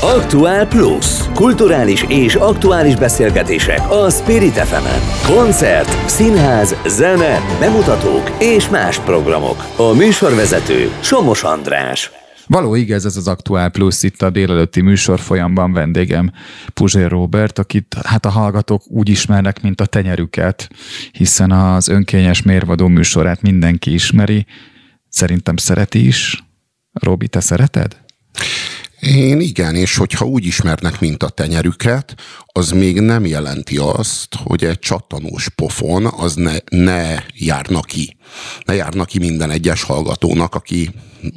Aktuál Plus. Kulturális és aktuális beszélgetések a Spirit fm Koncert, színház, zene, bemutatók és más programok. A műsorvezető Somos András. Való igaz, ez az Aktuál Plus itt a délelőtti műsor folyamban vendégem Puzsér Robert, akit hát a hallgatók úgy ismernek, mint a tenyerüket, hiszen az önkényes mérvadó műsorát mindenki ismeri. Szerintem szereti is. Robi, te szereted? Én igen, és hogyha úgy ismernek, mint a tenyerüket, az még nem jelenti azt, hogy egy csattanós pofon az ne, ne járna ki. Ne járna ki minden egyes hallgatónak, aki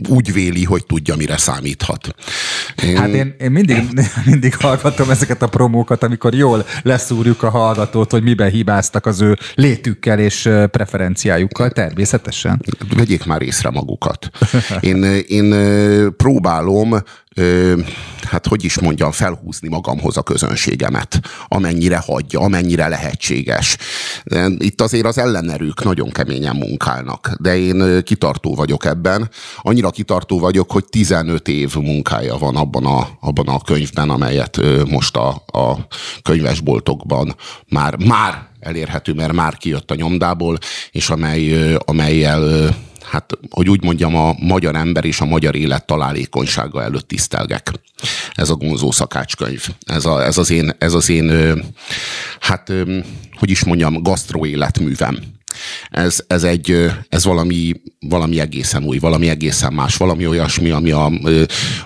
úgy véli, hogy tudja, mire számíthat. Én... Hát én, én mindig, mindig hallgatom ezeket a promókat, amikor jól leszúrjuk a hallgatót, hogy miben hibáztak az ő létükkel és preferenciájukkal, természetesen. Vegyék már észre magukat. Én, én próbálom hát hogy is mondjam, felhúzni magamhoz a közönségemet, amennyire hagyja, amennyire lehetséges. Itt azért az ellenerők nagyon keményen munkálnak, de én kitartó vagyok ebben. Annyira kitartó vagyok, hogy 15 év munkája van abban a, abban a könyvben, amelyet most a, a könyvesboltokban már, már elérhető, mert már kijött a nyomdából, és amely, amelyel hát, hogy úgy mondjam, a magyar ember és a magyar élet találékonysága előtt tisztelgek. Ez a Gonzó szakácskönyv. Ez, a, ez, az én, ez az én, hát, hogy is mondjam, gasztroéletművem. Ez, ez, egy, ez valami, valami egészen új, valami egészen más, valami olyasmi, ami a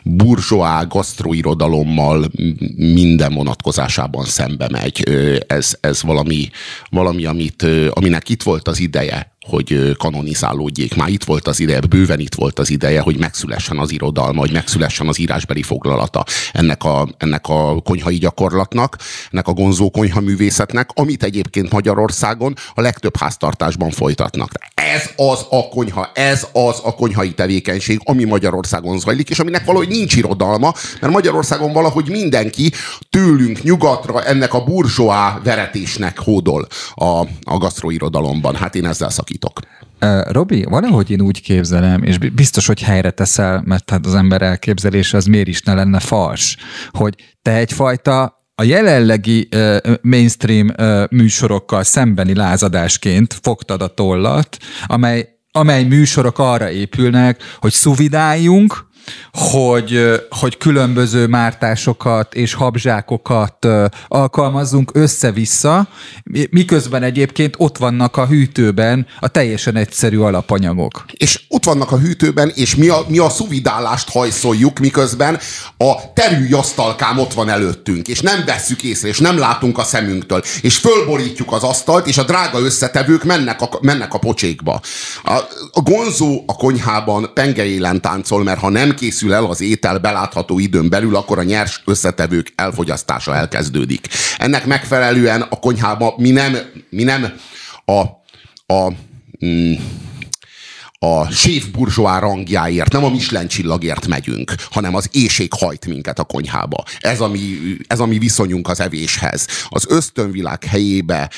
burzsóá gasztroirodalommal minden vonatkozásában szembe megy. Ez, ez valami, valami amit, aminek itt volt az ideje, hogy kanonizálódjék. Már itt volt az ideje, bőven itt volt az ideje, hogy megszülessen az irodalma, hogy megszülessen az írásbeli foglalata ennek a, ennek a konyhai gyakorlatnak, ennek a gonzó konyha művészetnek, amit egyébként Magyarországon a legtöbb háztartásban folytatnak. Ez az a konyha, ez az a konyhai tevékenység, ami Magyarországon zajlik, és aminek valahogy nincs irodalma, mert Magyarországon valahogy mindenki tőlünk nyugatra ennek a burzsóá veretésnek hódol a, a gasztroirodalomban. Hát én ezzel szakítom alakítok. Robi, valahogy én úgy képzelem, és biztos, hogy helyre teszel, mert hát az ember elképzelése az miért is ne lenne fals, hogy te egyfajta a jelenlegi mainstream műsorokkal szembeni lázadásként fogtad a tollat, amely, amely műsorok arra épülnek, hogy szuvidáljunk, hogy, hogy különböző mártásokat és habzsákokat alkalmazzunk össze-vissza, miközben egyébként ott vannak a hűtőben a teljesen egyszerű alapanyagok. És ott vannak a hűtőben, és mi a, mi a szuvidálást hajszoljuk, miközben a terűjasztalkám ott van előttünk, és nem vesszük észre, és nem látunk a szemünktől, és fölborítjuk az asztalt, és a drága összetevők mennek a, mennek a pocsékba. A, a gonzó a konyhában pengeélen táncol, mert ha nem készül el az étel belátható időn belül, akkor a nyers összetevők elfogyasztása elkezdődik. Ennek megfelelően a konyhában mi nem, mi nem a, a mm, a séf burzsóá rangjáért, nem a Michelin csillagért megyünk, hanem az éjség hajt minket a konyhába. Ez a, mi, ez a mi viszonyunk az evéshez. Az ösztönvilág helyébe,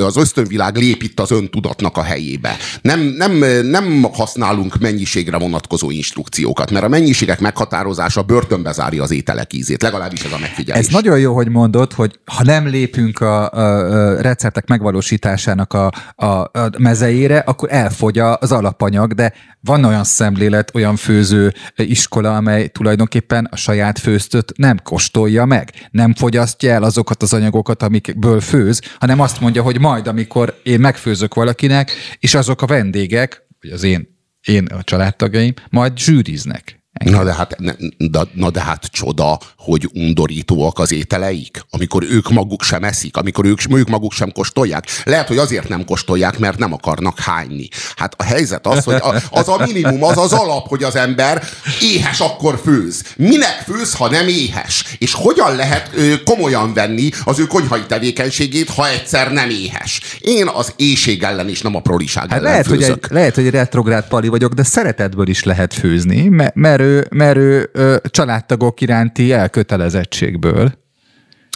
az ösztönvilág lép itt az öntudatnak a helyébe. Nem, nem, nem használunk mennyiségre vonatkozó instrukciókat, mert a mennyiségek meghatározása börtönbe zárja az ételek ízét. Legalábbis ez a megfigyelés. Ez nagyon jó, hogy mondod, hogy ha nem lépünk a, a, a receptek megvalósításának a, a, a mezejére, akkor elfogy az alapanyag anyag, de van olyan szemlélet, olyan főző iskola, amely tulajdonképpen a saját főztöt nem kóstolja meg, nem fogyasztja el azokat az anyagokat, amikből főz, hanem azt mondja, hogy majd, amikor én megfőzök valakinek, és azok a vendégek, vagy az én, én a családtagjaim, majd zsűriznek. Na de, hát, de, na de hát csoda, hogy undorítóak az ételeik, amikor ők maguk sem eszik, amikor ők, ők maguk sem kóstolják. Lehet, hogy azért nem kóstolják, mert nem akarnak hányni. Hát a helyzet az, hogy az a minimum, az az alap, hogy az ember éhes akkor főz. Minek főz, ha nem éhes? És hogyan lehet ö, komolyan venni az ő konyhai tevékenységét, ha egyszer nem éhes? Én az éjség ellen és nem a proliság hát ellen lehet, főzök. Hogy egy, lehet, hogy retrográd pali vagyok, de szeretetből is lehet főzni, mert merő, merő családtagok iránti elkötelezettségből.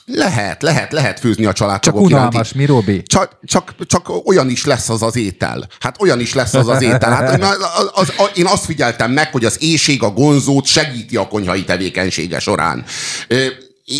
Lehet, lehet, lehet főzni a Csak családtagok unalmas, mi Robi? Csak, csak, csak olyan is lesz az az étel. Hát olyan is lesz az az étel. Hát az, az, az, az, én azt figyeltem meg, hogy az éjség a gonzót segíti a konyhai tevékenysége során.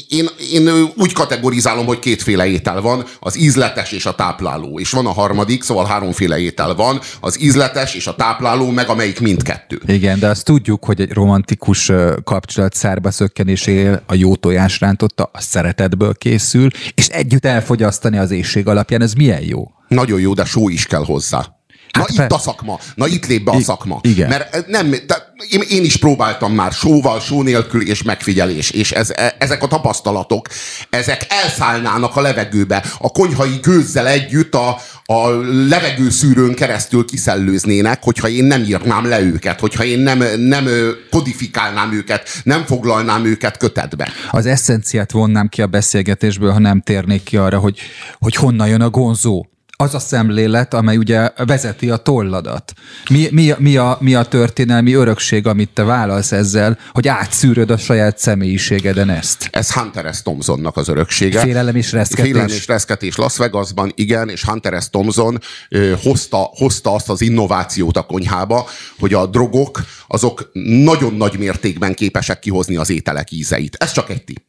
Én, én úgy kategorizálom, hogy kétféle étel van, az ízletes és a tápláló. És van a harmadik, szóval háromféle étel van, az ízletes és a tápláló, meg amelyik mindkettő. Igen, de azt tudjuk, hogy egy romantikus kapcsolat szárba szökkenésél a jó tojás rántotta, a szeretetből készül, és együtt elfogyasztani az éjség alapján, ez milyen jó? Nagyon jó, de só is kell hozzá. Na Hát itt persze. a szakma. Na itt lép be a I- szakma. igen. Mert eh, nem, de én, én is próbáltam már sóval, só nélkül és megfigyelés. És ez, e- ezek a tapasztalatok, ezek elszállnának a levegőbe. A konyhai gőzzel együtt a, a levegőszűrőn keresztül kiszellőznének, hogyha én nem írnám le őket, hogyha én nem, nem kodifikálnám őket, nem foglalnám őket kötetbe. Az eszenciát vonnám ki a beszélgetésből, ha nem térnék ki arra, hogy, hogy honnan jön a gonzó. Az a szemlélet, amely ugye vezeti a tolladat. Mi, mi, mi, a, mi a történelmi örökség, amit te vállalsz ezzel, hogy átszűröd a saját személyiségeden ezt? Ez Hunter S. Thompsonnak az öröksége. Félelem és reszketés. Félelem és reszketés Las Vegasban, igen, és Hunter S. Thompson ö, hozta, hozta azt az innovációt a konyhába, hogy a drogok azok nagyon nagy mértékben képesek kihozni az ételek ízeit. Ez csak egy tipp,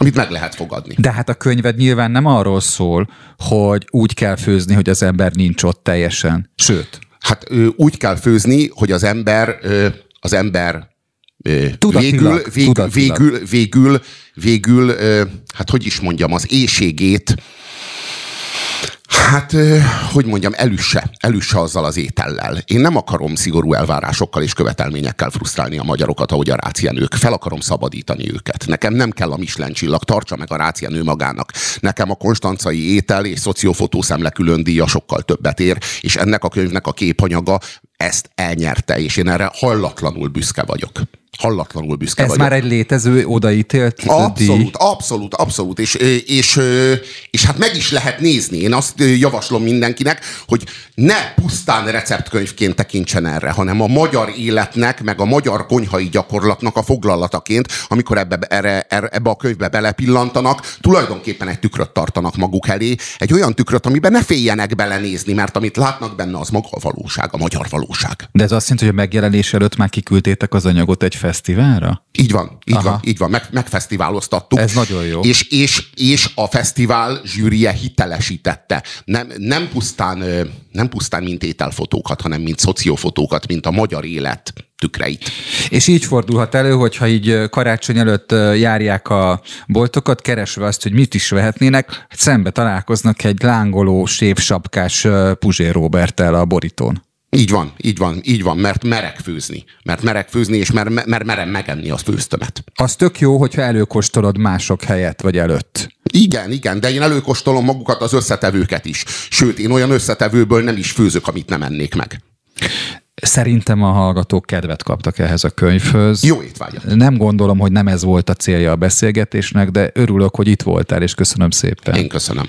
amit meg lehet fogadni. De hát a könyved nyilván nem arról szól, hogy úgy kell főzni, hogy az ember nincs ott teljesen. Sőt, Hát úgy kell főzni, hogy az ember, az ember Tudatilag, végül, végül, végül, végül, végül, hát hogy is mondjam, az éjségét Hát, hogy mondjam, elüsse, elüsse azzal az étellel. Én nem akarom szigorú elvárásokkal és követelményekkel frusztrálni a magyarokat, ahogy a rácienők. Fel akarom szabadítani őket. Nekem nem kell a Michelin csillag, tartsa meg a rácienő magának. Nekem a konstancai étel és szociofotó szemle külön díja sokkal többet ér, és ennek a könyvnek a képanyaga ezt elnyerte, és én erre hallatlanul büszke vagyok. Hallatlanul büszke ez vagyok. már egy létező odaítélt díj. Abszolút, abszolút, abszolút. És, és, és hát meg is lehet nézni. Én azt javaslom mindenkinek, hogy ne pusztán receptkönyvként tekintsen erre, hanem a magyar életnek, meg a magyar konyhai gyakorlatnak a foglalataként, amikor ebbe, erre, erre, ebbe a könyvbe belepillantanak, tulajdonképpen egy tükröt tartanak maguk elé, egy olyan tükröt, amiben ne féljenek belenézni, mert amit látnak benne, az maga a valóság, a magyar valóság. De ez azt jelenti, hogy a megjelenés előtt már kiküldtétek az anyagot egy fesztiválra? Így van, így Aha. van, így van, meg, megfesztiváloztattuk. Ez nagyon jó. És, és, és a fesztivál zsűrie hitelesítette. Nem, nem, pusztán, nem pusztán mint ételfotókat, hanem mint szociofotókat, mint a magyar élet tükreit. És így fordulhat elő, hogyha így karácsony előtt járják a boltokat, keresve azt, hogy mit is vehetnének, szembe találkoznak egy lángoló, sévsapkás ö, Puzsér Roberttel a borítón. Így van, így van, így van, mert merek főzni. Mert merek főzni, és mert, mert merem megenni az főztömet. Az tök jó, hogyha előkóstolod mások helyett vagy előtt. Igen, igen, de én előkóstolom magukat az összetevőket is. Sőt, én olyan összetevőből nem is főzök, amit nem ennék meg. Szerintem a hallgatók kedvet kaptak ehhez a könyvhöz. Jó étvágyat! Nem gondolom, hogy nem ez volt a célja a beszélgetésnek, de örülök, hogy itt voltál, és köszönöm szépen. Én köszönöm.